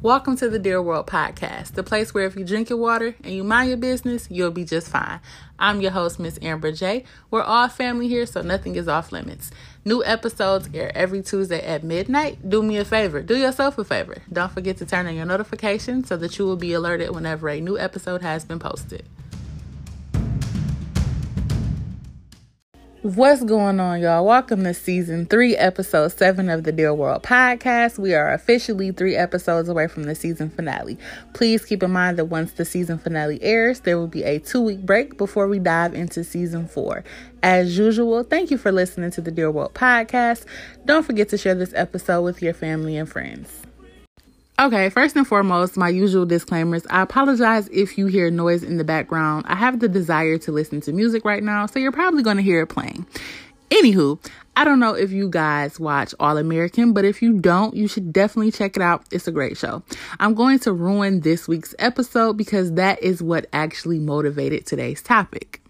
Welcome to the Dear World Podcast, the place where if you drink your water and you mind your business, you'll be just fine. I'm your host, Miss Amber J. We're all family here, so nothing is off limits. New episodes air every Tuesday at midnight. Do me a favor, do yourself a favor. Don't forget to turn on your notifications so that you will be alerted whenever a new episode has been posted. What's going on, y'all? Welcome to season three, episode seven of the Dear World podcast. We are officially three episodes away from the season finale. Please keep in mind that once the season finale airs, there will be a two week break before we dive into season four. As usual, thank you for listening to the Dear World podcast. Don't forget to share this episode with your family and friends. Okay, first and foremost, my usual disclaimers. I apologize if you hear noise in the background. I have the desire to listen to music right now, so you're probably going to hear it playing. Anywho, I don't know if you guys watch All American, but if you don't, you should definitely check it out. It's a great show. I'm going to ruin this week's episode because that is what actually motivated today's topic.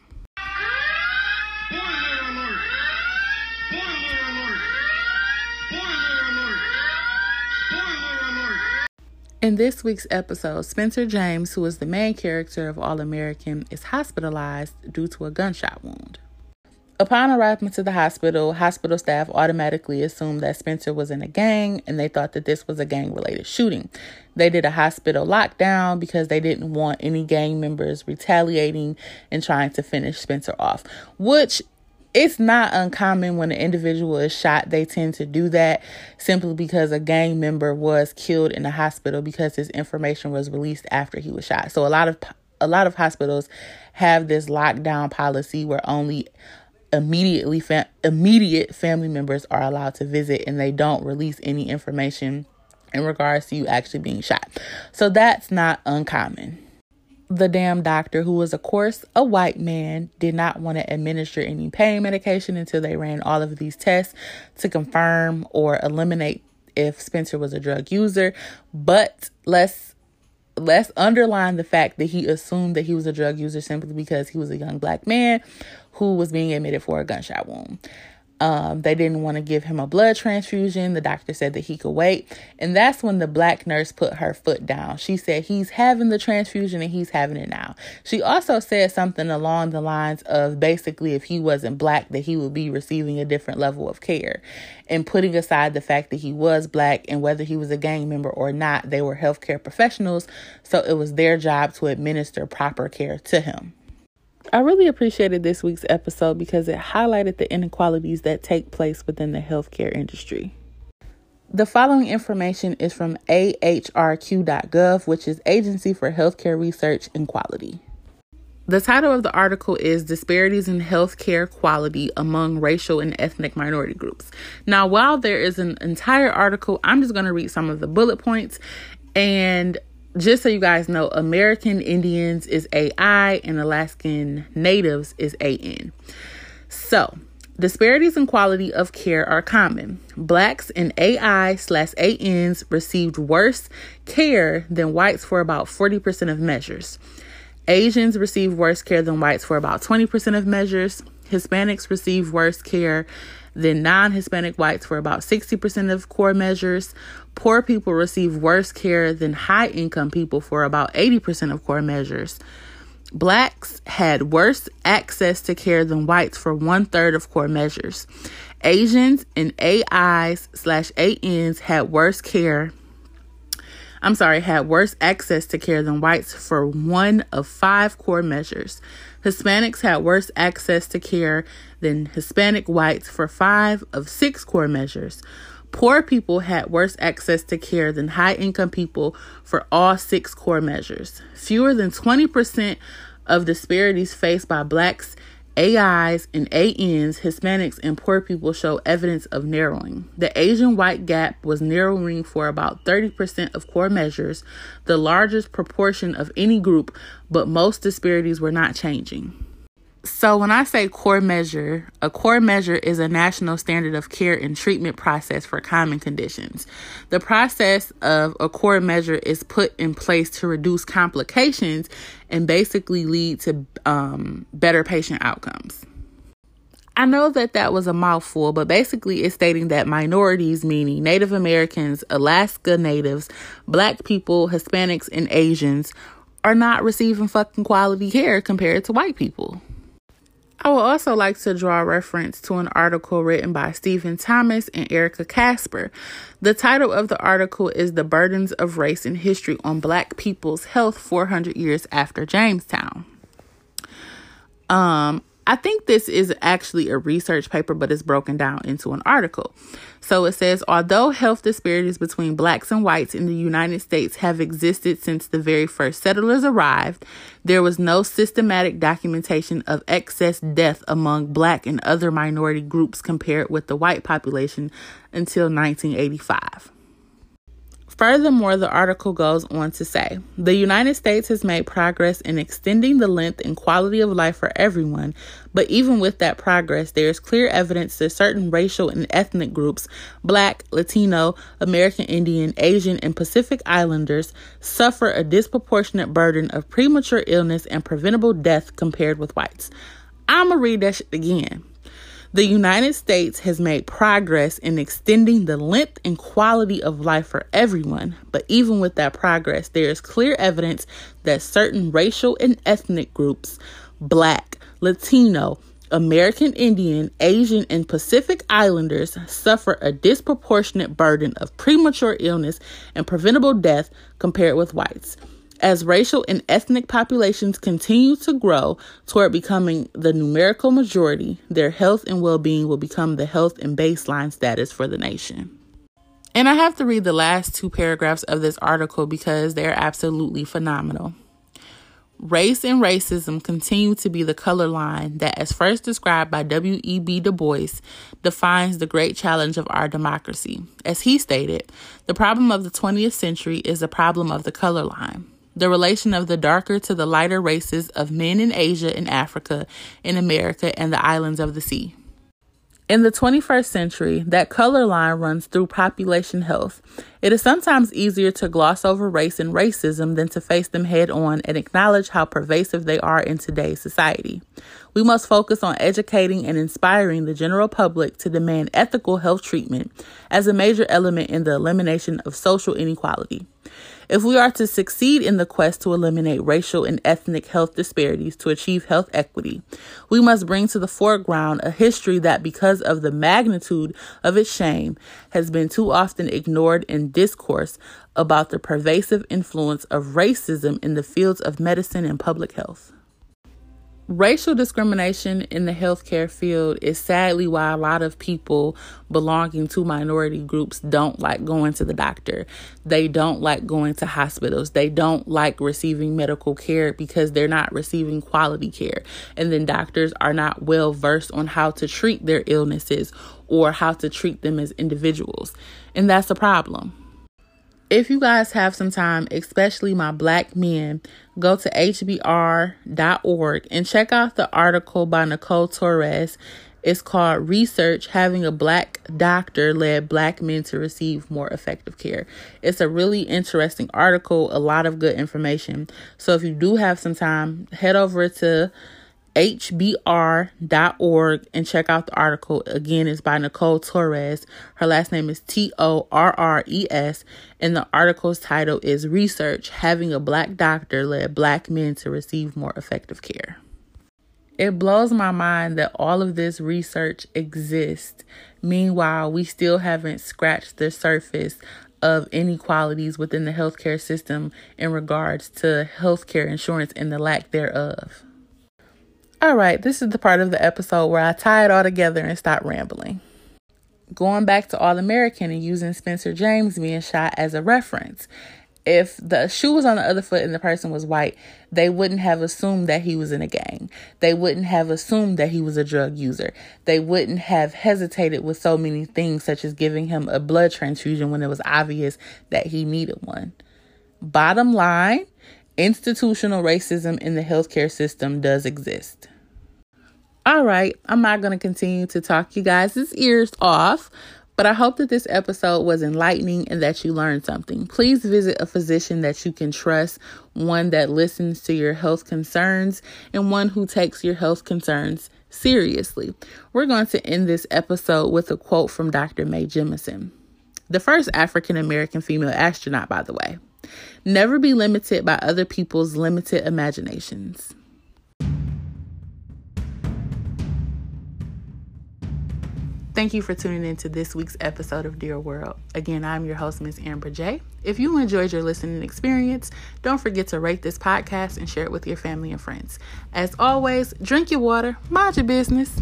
In this week's episode, Spencer James, who is the main character of All American, is hospitalized due to a gunshot wound. Upon arriving to the hospital, hospital staff automatically assumed that Spencer was in a gang and they thought that this was a gang related shooting. They did a hospital lockdown because they didn't want any gang members retaliating and trying to finish Spencer off, which it's not uncommon when an individual is shot, they tend to do that simply because a gang member was killed in the hospital because his information was released after he was shot. So a lot of a lot of hospitals have this lockdown policy where only immediately fam- immediate family members are allowed to visit and they don't release any information in regards to you actually being shot. So that's not uncommon the damn doctor, who was, of course, a white man, did not want to administer any pain medication until they ran all of these tests to confirm or eliminate if Spencer was a drug user. But let's let's underline the fact that he assumed that he was a drug user simply because he was a young black man who was being admitted for a gunshot wound. Um, they didn't want to give him a blood transfusion. The doctor said that he could wait. And that's when the black nurse put her foot down. She said he's having the transfusion and he's having it now. She also said something along the lines of basically, if he wasn't black, that he would be receiving a different level of care. And putting aside the fact that he was black and whether he was a gang member or not, they were healthcare professionals. So it was their job to administer proper care to him. I really appreciated this week's episode because it highlighted the inequalities that take place within the healthcare industry. The following information is from ahrq.gov, which is Agency for Healthcare Research and Quality. The title of the article is Disparities in Healthcare Quality Among Racial and Ethnic Minority Groups. Now, while there is an entire article, I'm just going to read some of the bullet points and just so you guys know, American Indians is AI and Alaskan Natives is AN. So, disparities in quality of care are common. Blacks and AI slash ANs received worse care than whites for about 40% of measures. Asians received worse care than whites for about 20% of measures. Hispanics receive worse care than non Hispanic whites for about 60% of core measures. Poor people receive worse care than high income people for about 80% of core measures. Blacks had worse access to care than whites for one third of core measures. Asians and AIs slash ANs had worse care. I'm sorry, had worse access to care than whites for one of five core measures. Hispanics had worse access to care than Hispanic whites for five of six core measures. Poor people had worse access to care than high income people for all six core measures. Fewer than 20% of disparities faced by blacks AIs and ANs, Hispanics, and poor people show evidence of narrowing. The Asian white gap was narrowing for about 30% of core measures, the largest proportion of any group, but most disparities were not changing. So, when I say core measure, a core measure is a national standard of care and treatment process for common conditions. The process of a core measure is put in place to reduce complications and basically lead to um, better patient outcomes. I know that that was a mouthful, but basically it's stating that minorities, meaning Native Americans, Alaska Natives, Black people, Hispanics, and Asians, are not receiving fucking quality care compared to white people. I would also like to draw reference to an article written by Stephen Thomas and Erica Casper. The title of the article is The Burdens of Race and History on Black People's Health 400 Years After Jamestown. Um, I think this is actually a research paper, but it's broken down into an article. So it says, although health disparities between blacks and whites in the United States have existed since the very first settlers arrived, there was no systematic documentation of excess death among black and other minority groups compared with the white population until 1985. Furthermore, the article goes on to say the United States has made progress in extending the length and quality of life for everyone, but even with that progress, there is clear evidence that certain racial and ethnic groups, Black, Latino, American Indian, Asian, and Pacific Islanders, suffer a disproportionate burden of premature illness and preventable death compared with whites. I'm gonna read that shit again. The United States has made progress in extending the length and quality of life for everyone, but even with that progress, there is clear evidence that certain racial and ethnic groups, Black, Latino, American Indian, Asian, and Pacific Islanders suffer a disproportionate burden of premature illness and preventable death compared with whites. As racial and ethnic populations continue to grow toward becoming the numerical majority, their health and well being will become the health and baseline status for the nation. And I have to read the last two paragraphs of this article because they're absolutely phenomenal. Race and racism continue to be the color line that, as first described by W.E.B. Du Bois, defines the great challenge of our democracy. As he stated, the problem of the 20th century is the problem of the color line the relation of the darker to the lighter races of men in Asia and Africa, in America, and the islands of the sea. In the 21st century, that color line runs through population health. It is sometimes easier to gloss over race and racism than to face them head on and acknowledge how pervasive they are in today's society. We must focus on educating and inspiring the general public to demand ethical health treatment as a major element in the elimination of social inequality. If we are to succeed in the quest to eliminate racial and ethnic health disparities to achieve health equity, we must bring to the foreground a history that, because of the magnitude of its shame, has been too often ignored discourse about the pervasive influence of racism in the fields of medicine and public health. Racial discrimination in the healthcare field is sadly why a lot of people belonging to minority groups don't like going to the doctor. They don't like going to hospitals. They don't like receiving medical care because they're not receiving quality care. And then doctors are not well versed on how to treat their illnesses or how to treat them as individuals. And that's a problem if you guys have some time, especially my black men, go to hbr.org and check out the article by Nicole Torres. It's called Research Having a Black Doctor Led Black Men to Receive More Effective Care. It's a really interesting article, a lot of good information. So if you do have some time, head over to hbr.org and check out the article. Again, it's by Nicole Torres. Her last name is T O R R E S, and the article's title is Research Having a Black Doctor Led Black Men to Receive More Effective Care. It blows my mind that all of this research exists. Meanwhile, we still haven't scratched the surface of inequalities within the healthcare system in regards to healthcare insurance and the lack thereof. All right, this is the part of the episode where I tie it all together and stop rambling. Going back to All American and using Spencer James being shot as a reference. If the shoe was on the other foot and the person was white, they wouldn't have assumed that he was in a gang. They wouldn't have assumed that he was a drug user. They wouldn't have hesitated with so many things, such as giving him a blood transfusion when it was obvious that he needed one. Bottom line, institutional racism in the healthcare system does exist. All right, I'm not going to continue to talk you guys' ears off, but I hope that this episode was enlightening and that you learned something. Please visit a physician that you can trust, one that listens to your health concerns, and one who takes your health concerns seriously. We're going to end this episode with a quote from Dr. Mae Jemison, the first African American female astronaut, by the way. Never be limited by other people's limited imaginations. Thank you for tuning in to this week's episode of Dear World. Again, I'm your host, Miss Amber J. If you enjoyed your listening experience, don't forget to rate this podcast and share it with your family and friends. As always, drink your water, mind your business.